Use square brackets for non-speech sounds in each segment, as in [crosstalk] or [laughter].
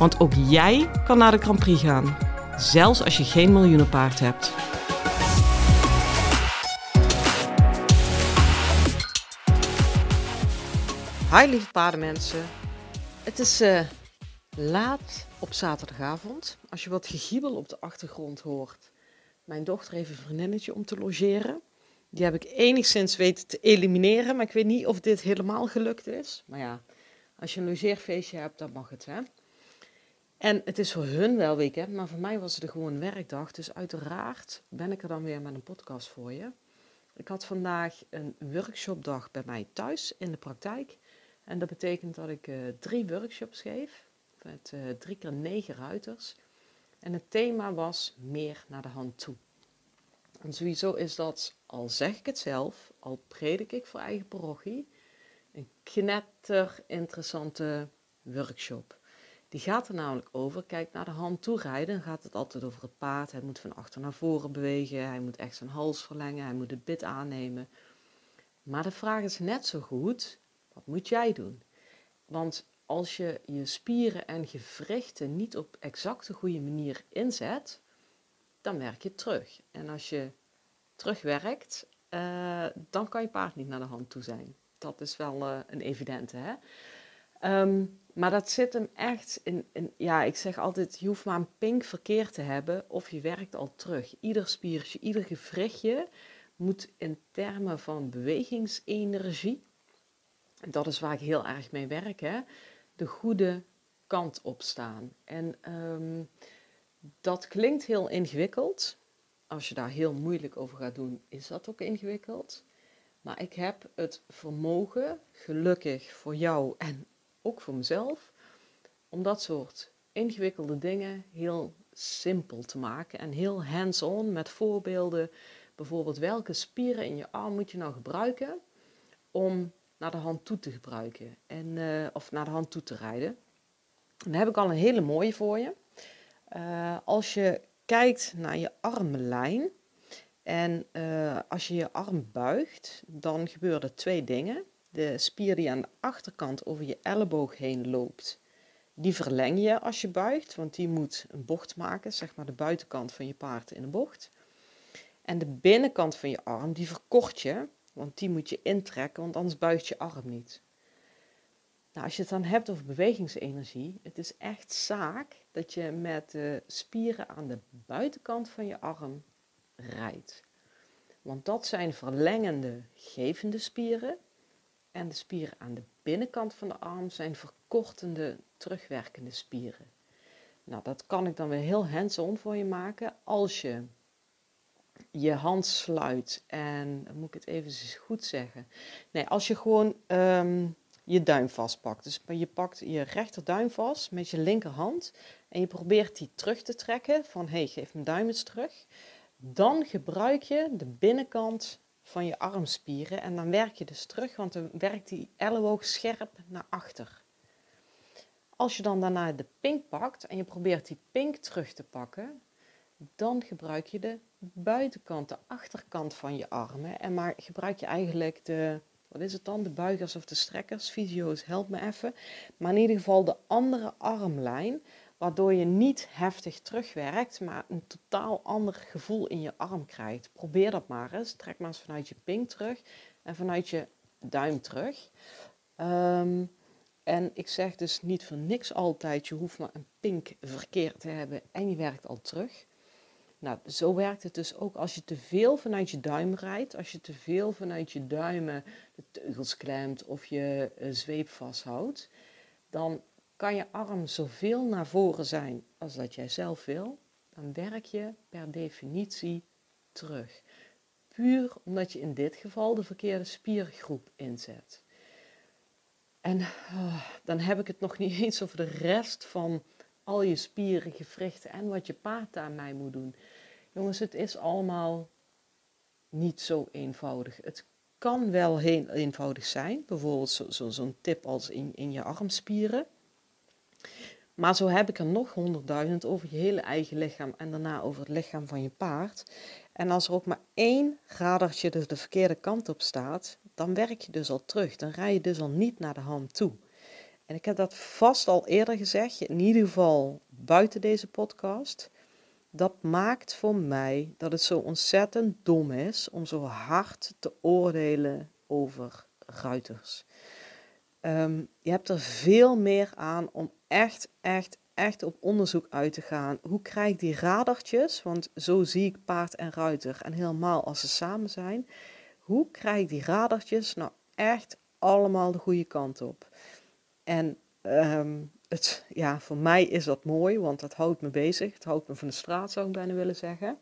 Want ook jij kan naar de Grand Prix gaan, zelfs als je geen miljoenenpaard hebt. Hi lieve paardenmensen. Het is uh, laat op zaterdagavond. Als je wat gegiebel op de achtergrond hoort. Mijn dochter heeft een vriendinnetje om te logeren. Die heb ik enigszins weten te elimineren, maar ik weet niet of dit helemaal gelukt is. Maar ja, als je een logeerfeestje hebt, dan mag het, hè. En het is voor hun wel weekend, maar voor mij was het gewoon werkdag. Dus uiteraard ben ik er dan weer met een podcast voor je. Ik had vandaag een workshopdag bij mij thuis in de praktijk. En dat betekent dat ik uh, drie workshops geef met uh, drie keer negen ruiters. En het thema was meer naar de hand toe. En sowieso is dat, al zeg ik het zelf, al predik ik voor eigen parochie, een knetter interessante workshop. Die gaat er namelijk over, kijk naar de hand toe rijden, dan gaat het altijd over het paard. Hij moet van achter naar voren bewegen, hij moet echt zijn hals verlengen, hij moet het bit aannemen. Maar de vraag is net zo goed, wat moet jij doen? Want als je je spieren en gewrichten niet op exact de goede manier inzet, dan werk je terug. En als je terugwerkt, uh, dan kan je paard niet naar de hand toe zijn. Dat is wel uh, een evidente, hè? Um, maar dat zit hem echt in, in, ja, ik zeg altijd, je hoeft maar een pink verkeerd te hebben of je werkt al terug. Ieder spiertje, ieder gewrichtje moet in termen van bewegingsenergie, dat is waar ik heel erg mee werk, hè, de goede kant op staan. En um, dat klinkt heel ingewikkeld. Als je daar heel moeilijk over gaat doen, is dat ook ingewikkeld. Maar ik heb het vermogen, gelukkig voor jou en ook voor mezelf, om dat soort ingewikkelde dingen heel simpel te maken en heel hands-on met voorbeelden. Bijvoorbeeld welke spieren in je arm moet je nou gebruiken om naar de hand toe te gebruiken en, uh, of naar de hand toe te rijden. Dan heb ik al een hele mooie voor je. Uh, als je kijkt naar je armlijn en uh, als je je arm buigt, dan gebeuren er twee dingen. De spier die aan de achterkant over je elleboog heen loopt, die verleng je als je buigt, want die moet een bocht maken, zeg maar de buitenkant van je paard in een bocht. En de binnenkant van je arm, die verkort je, want die moet je intrekken, want anders buigt je arm niet. Nou, als je het dan hebt over bewegingsenergie, het is echt zaak dat je met de spieren aan de buitenkant van je arm rijdt. Want dat zijn verlengende, gevende spieren. En de spieren aan de binnenkant van de arm zijn verkortende, terugwerkende spieren. Nou, dat kan ik dan weer heel hands-on voor je maken als je je hand sluit en, moet ik het even goed zeggen. Nee, als je gewoon ehm, je duim vastpakt. Dus je pakt je rechterduim vast met je linkerhand en je probeert die terug te trekken van hé, hey, geef mijn duim eens terug. Dan gebruik je de binnenkant van je armspieren en dan werk je dus terug, want dan werkt die elleboog scherp naar achter. Als je dan daarna de pink pakt en je probeert die pink terug te pakken, dan gebruik je de buitenkant, de achterkant van je armen. En maar gebruik je eigenlijk de, wat is het dan, de buigers of de strekkers, fysio's, help me even. Maar in ieder geval de andere armlijn, waardoor je niet heftig terugwerkt, maar een totaal ander gevoel in je arm krijgt. Probeer dat maar eens. Trek maar eens vanuit je pink terug en vanuit je duim terug. Um, en ik zeg dus niet voor niks altijd, je hoeft maar een pink verkeerd te hebben en je werkt al terug. Nou, zo werkt het dus ook als je te veel vanuit je duim rijdt, als je te veel vanuit je duimen de teugels klemt of je uh, zweep vasthoudt, dan kan je arm zoveel naar voren zijn als dat jij zelf wil, dan werk je per definitie terug. Puur omdat je in dit geval de verkeerde spiergroep inzet. En oh, dan heb ik het nog niet eens over de rest van al je spieren, gewrichten en wat je paard daarmee moet doen. Jongens, het is allemaal niet zo eenvoudig. Het kan wel heel eenvoudig zijn, bijvoorbeeld zo'n zo, zo tip als in, in je armspieren. Maar zo heb ik er nog honderdduizend over je hele eigen lichaam en daarna over het lichaam van je paard. En als er ook maar één radertje dus de verkeerde kant op staat, dan werk je dus al terug. Dan rij je dus al niet naar de hand toe. En ik heb dat vast al eerder gezegd, in ieder geval buiten deze podcast. Dat maakt voor mij dat het zo ontzettend dom is om zo hard te oordelen over ruiters. Ehm, je hebt er veel meer aan om echt, echt, echt op onderzoek uit te gaan. Hoe krijg ik die radertjes? Want zo zie ik paard en ruiter. En helemaal als ze samen zijn. Hoe krijg ik die radertjes nou echt allemaal de goede kant op? En ehm, het, ja, voor mij is dat mooi, want dat houdt me bezig. Het houdt me van de straat, zou ik bijna willen zeggen.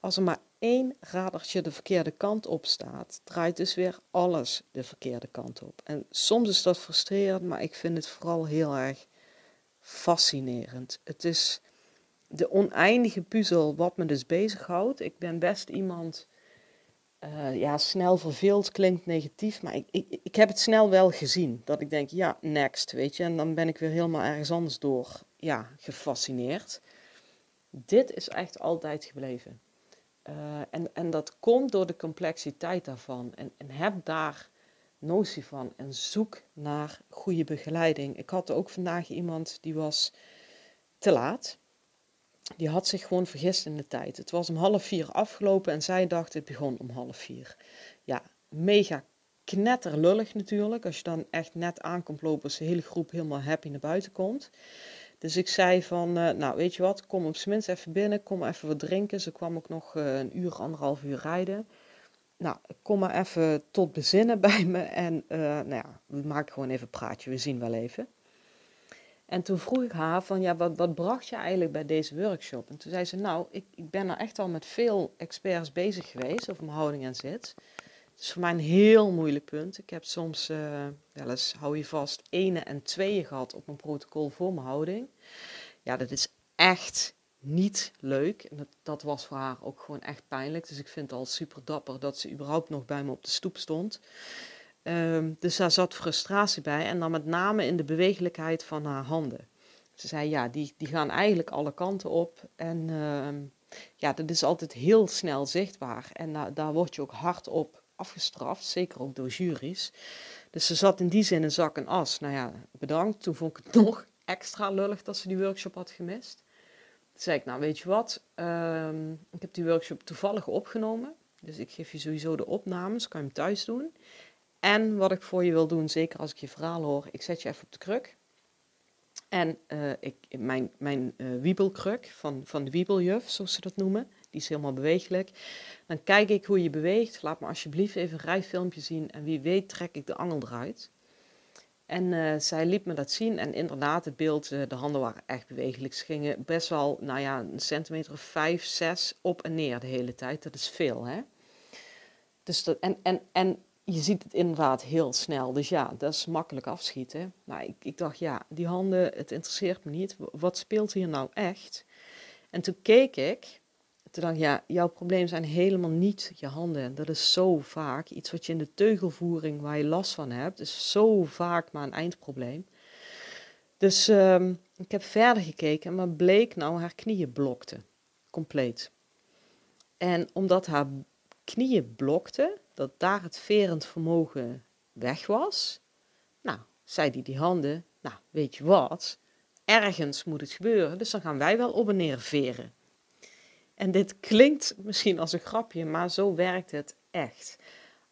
Als er maar één radertje de verkeerde kant op staat, draait dus weer alles de verkeerde kant op. En soms is dat frustrerend, maar ik vind het vooral heel erg fascinerend. Het is de oneindige puzzel wat me dus bezighoudt. Ik ben best iemand, uh, ja, snel verveeld klinkt negatief, maar ik, ik, ik heb het snel wel gezien. Dat ik denk, ja, next, weet je. En dan ben ik weer helemaal ergens anders door, ja, gefascineerd. Dit is echt altijd gebleven. Uh, en, en dat komt door de complexiteit daarvan. En, en heb daar notie van en zoek naar goede begeleiding. Ik had ook vandaag iemand die was te laat. Die had zich gewoon vergist in de tijd. Het was om half vier afgelopen en zij dacht het begon om half vier. Ja, mega knetterlullig natuurlijk. Als je dan echt net aankomt lopen als de hele groep helemaal happy naar buiten komt. Dus ik zei van, uh, nou weet je wat, kom op minst even binnen, kom even wat drinken. Ze kwam ook nog uh, een uur, anderhalf uur rijden nou, kom maar even tot bezinnen [laughs] bij me en uh, nou ja, we maken gewoon even een praatje, we zien wel even. En toen vroeg ik haar van, ja, wat, wat bracht je eigenlijk bij deze workshop? En toen zei ze, nou, ik, ik ben er echt al met veel experts bezig geweest over mijn houding en zit. Het is voor mij een heel moeilijk punt. Ik heb soms, uh, wel eens, hou je vast, ene en tweeën gehad op mijn protocol voor mijn houding. Ja, dat is echt niet leuk. En dat, was voor haar ook gewoon echt pijnlijk. Dus ik vind het al super dapper dat ze überhaupt nog bij me op de stoep stond. Um, dus daar zat frustratie bij. En dan met name in de bewegelijkheid van haar handen. Ze zei, ja, die, die gaan eigenlijk alle kanten op. En uh, ja, dat is altijd heel snel zichtbaar. En daar word je ook hard op afgestraft. Zeker ook door juries. Dus ze zat in die zin een zak en as. Nou ja, bedankt. Toen vond ik het [laughs] nog extra lullig dat ze die workshop had gemist. Toen zei ik, nou weet je wat, um, ik heb die workshop toevallig opgenomen. Dus ik geef je sowieso de opnames, kan je hem thuis doen. En wat ik voor je wil doen, zeker als ik je verhaal hoor, ik zet je even op de kruk. En uh, ik, mijn, mijn uh, wiebelkruk van, van de wiebeljuf, zoals ze dat noemen, die is helemaal bewegelijk. Dan kijk ik hoe je beweegt. Laat me alsjeblieft even een rijfilmpje zien en wie weet trek ik de angel eruit. En uh, zij liet me dat zien en inderdaad, het beeld, uh, de handen waren echt bewegelijk. Ze gingen best wel, nou ja, een centimeter of vijf, zes op en neer de hele tijd. Dat is veel, hè? Dus dat, en, en, en je ziet het inderdaad heel snel. Dus ja, dat is makkelijk afschieten. Maar ik, ik dacht, ja, die handen, het interesseert me niet. Wat speelt hier nou echt? En toen keek ik toen dacht ik, ja, jouw probleem zijn helemaal niet je handen. Dat is zo vaak iets wat je in de teugelvoering, waar je last van hebt, is zo vaak maar een eindprobleem. Dus um, ik heb verder gekeken, maar bleek nou haar knieën blokten. Compleet. En omdat haar knieën blokten, dat daar het verend vermogen weg was, nou, zei die die handen, nou, weet je wat, ergens moet het gebeuren, dus dan gaan wij wel op en neer veren. En dit klinkt misschien als een grapje, maar zo werkt het echt.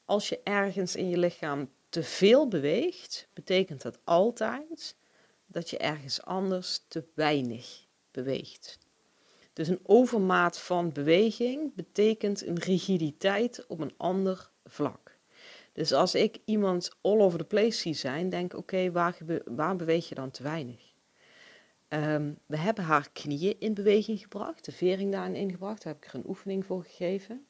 Als je ergens in je lichaam te veel beweegt, betekent dat altijd dat je ergens anders te weinig beweegt. Dus een overmaat van beweging betekent een rigiditeit op een ander vlak. Dus als ik iemand all over the place zie zijn, denk ik: oké, waar, waar beweeg je dan te weinig? Ehm, we hebben haar knieën in beweging gebracht, de vering daarin ingebracht. Daar heb ik er een oefening voor gegeven.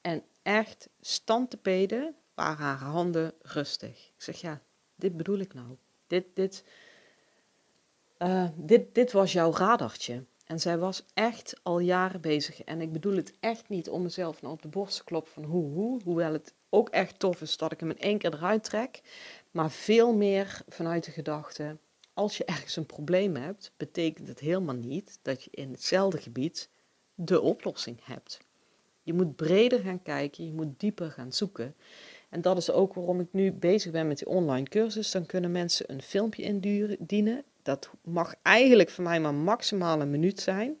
En echt stand te waren haar handen rustig. Ik zeg, ja, dit bedoel ik nou. Dit, dit, eh, dit, dit was jouw radartje. En zij was echt al jaren bezig. En ik bedoel het echt niet om mezelf nou op de borst te kloppen van hoe, hoe. Hoewel het ook echt tof is dat ik hem in één keer eruit trek. Maar veel meer vanuit de gedachte, als je ergens een probleem hebt, betekent het helemaal niet dat je in hetzelfde gebied de oplossing hebt. Je moet breder gaan kijken, je moet dieper gaan zoeken. En dat is ook waarom ik nu bezig ben met die online cursus. Dan kunnen mensen een filmpje indienen. Dat mag eigenlijk voor mij maar maximaal een minuut zijn.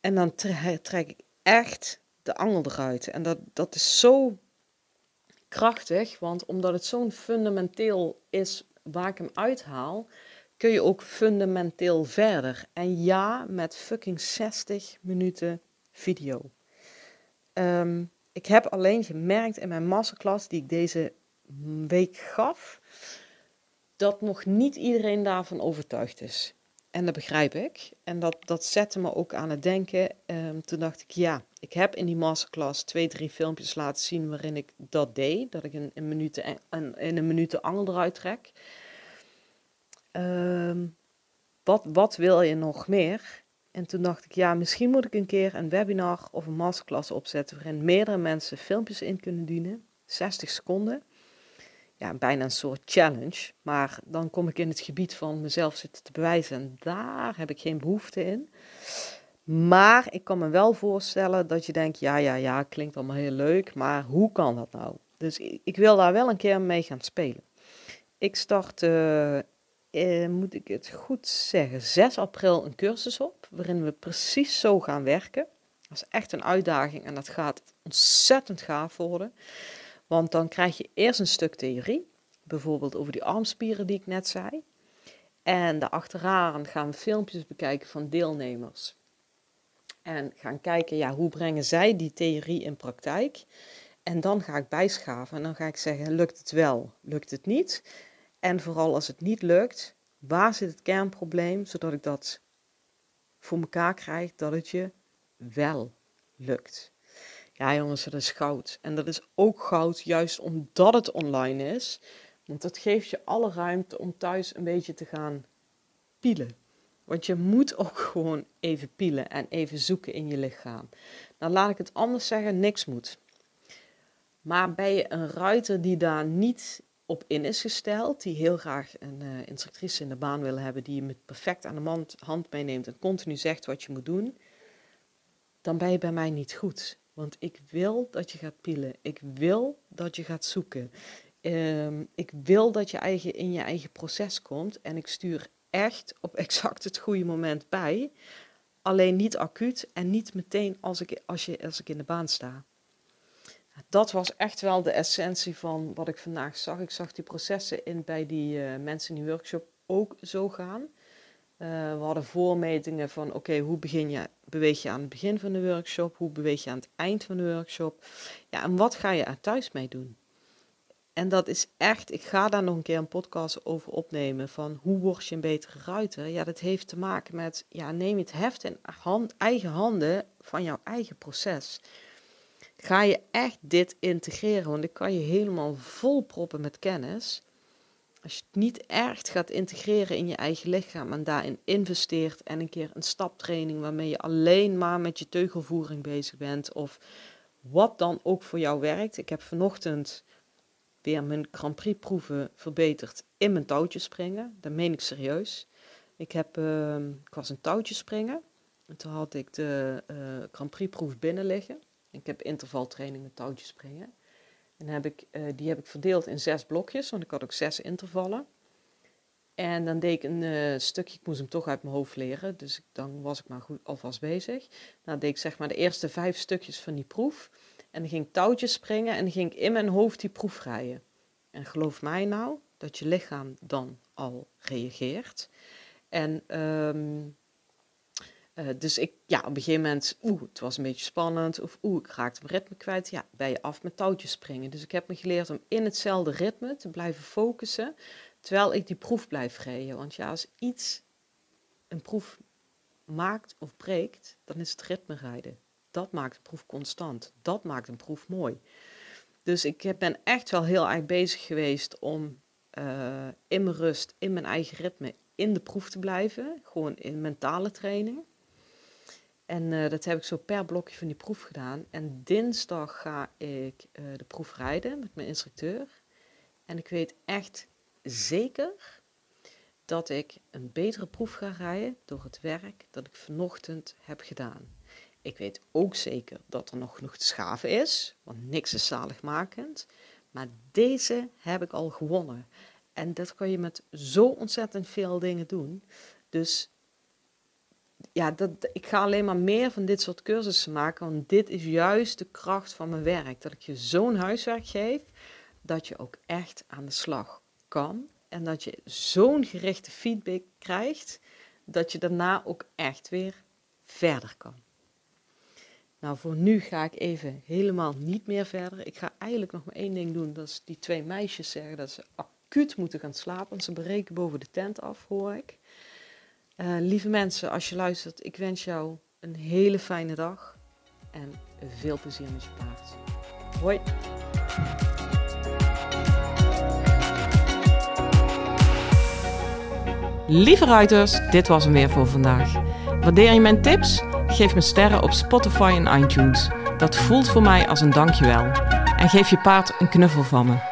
En dan trek ik echt de angel eruit. En dat, dat is zo krachtig, want omdat het zo'n fundamenteel is waar ik hem uithaal, kun je ook fundamenteel verder. En ja, met fucking 60 minuten video. Ehm, ik heb alleen gemerkt in mijn masterclass die ik deze week gaf, dat nog niet iedereen daarvan overtuigd is. En dat begrijp ik. En dat, dat zette me ook aan het denken. Um, toen dacht ik, ja, ik heb in die masterclass twee, drie filmpjes laten zien waarin ik dat deed. Dat ik in een minuut, in een minuut de angel eruit trek. Ehm, wat, wat wil je nog meer? En toen dacht ik, ja, misschien moet ik een keer een webinar of een masterclass opzetten waarin meerdere mensen filmpjes in kunnen dienen. 60 seconden. Ja, bijna een soort challenge. Maar dan kom ik in het gebied van mezelf zitten te bewijzen. En daar heb ik geen behoefte in. Maar ik kan me wel voorstellen dat je denkt, ja, ja, ja, klinkt allemaal heel leuk. Maar hoe kan dat nou? Dus ik, wil daar wel een keer mee gaan spelen. Ik start uh, eh, moet ik het goed zeggen, 6 april een cursus op, waarin we precies zo gaan werken. Dat is echt een uitdaging en dat gaat ontzettend gaaf worden. Want dan krijg je eerst een stuk theorie, bijvoorbeeld over die armspieren die ik net zei. En daarachteraan gaan we filmpjes bekijken van deelnemers. En gaan kijken, ja, hoe brengen zij die theorie in praktijk? En dan ga ik bijschaven en dan ga ik zeggen, lukt het wel, lukt het niet? En vooral als het niet lukt, waar zit het kernprobleem, zodat ik dat voor mekaar krijg dat het je wel lukt. Ja jongens, dat is goud. En dat is ook goud juist omdat het online is. Want dat geeft je alle ruimte om thuis een beetje te gaan pielen. Want je moet ook [laughs] gewoon even pielen en even zoeken in je lichaam. Nou laat ik het anders zeggen, niks moet. Maar ben je een ruiter die daar niet op in is gesteld, die heel graag een uh, instructrice in de baan willen hebben, die je met perfect aan de hand meeneemt en continu zegt wat je moet doen, dan ben je bij mij niet goed. Want ik wil dat je gaat pielen. Ik wil dat je gaat zoeken. Ehm, ik wil dat je eigen, in je eigen proces komt. En ik stuur echt op [laughs] exact het goede moment bij. Alleen niet acuut en niet meteen als ik, als je, als ik in de baan sta dat was echt wel de essentie van wat ik vandaag zag. Ik zag die processen in, bij die uh, mensen in die workshop ook zo gaan. Uh, we hadden voormetingen van oké, hoe begin je, beweeg je aan het begin van de workshop? Hoe beweeg je aan het eind van de workshop? Ja, en wat ga je er thuis mee doen? En dat is echt, ik ga daar nog een keer een podcast over opnemen van hoe word je een betere ruiter? Ja, dat heeft te maken met, ja, neem het heft in hand, eigen handen van jouw eigen proces ga je echt dit integreren. Want ik kan je helemaal vol proppen met kennis. Als je het niet echt gaat integreren in je eigen lichaam en daarin investeert en een keer een staptraining waarmee je alleen maar met je teugelvoering bezig bent of wat dan ook voor jou werkt. Ik heb vanochtend weer mijn Grand Prix proeven verbeterd in mijn touwtjes springen. Dat meen ik serieus. Ik, heb, uh, ik was een touwtje springen. En toen had ik de uh, Grand Prix proef binnen liggen. Ik heb intervaltraining met touwtjes springen. En heb ik, uh, die heb ik verdeeld in zes blokjes, want ik had ook zes intervallen. En dan deed ik een uh, stukje, ik moest hem toch uit mijn hoofd leren, dus dan was ik maar goed alvast bezig. Dan deed ik zeg maar de eerste vijf stukjes van die proef. En dan ging ik touwtjes springen en dan ging ik in mijn hoofd die proef rijden. En geloof mij nou dat je lichaam dan al reageert. En um, uh, dus ik, ja, op een gegeven moment, oeh, het was een beetje spannend. Of oeh, ik raakte mijn ritme kwijt. Ja, ben je af met touwtjes springen. Dus ik heb me geleerd om in hetzelfde ritme te blijven focussen. Terwijl ik die proef blijf rijden. Want ja, als iets een proef maakt of breekt, dan is het ritme rijden. Dat maakt een proef constant. Dat maakt een proef mooi. Dus ik ben echt wel heel erg bezig geweest om uh, in mijn rust, in mijn eigen ritme, in de proef te blijven. Gewoon in mentale training. En eh, dat heb ik zo per blokje van die proef gedaan. En dinsdag ga ik uh, de proef rijden met mijn instructeur. En ik weet echt zeker dat ik een betere proef ga rijden door het werk dat ik vanochtend heb gedaan. Ik weet ook zeker dat er nog genoeg te schaven is, want niks is zaligmakend. Maar deze heb ik al gewonnen. En dat kan je met zo ontzettend veel dingen doen. Dus ja, dat, ik ga alleen maar meer van dit soort cursussen maken, want dit is juist de kracht van mijn werk. Dat ik je zo'n huiswerk geef, dat je ook echt aan de slag kan. En dat je zo'n gerichte feedback krijgt, dat je daarna ook echt weer verder kan. Nou, voor nu ga ik even helemaal niet meer verder. Ik ga eigenlijk nog maar één ding doen. Dat is die twee meisjes zeggen dat ze acuut moeten gaan slapen. Want ze breken boven de tent af, hoor ik. Uh, lieve mensen, als je luistert, ik wens jou een hele fijne dag. En veel plezier met je paard. Hoi! Lieve ruiters, dit was hem weer voor vandaag. Waardeer je mijn tips? Geef me sterren op Spotify en iTunes. Dat voelt voor mij als een dankjewel. En geef je paard een knuffel van me.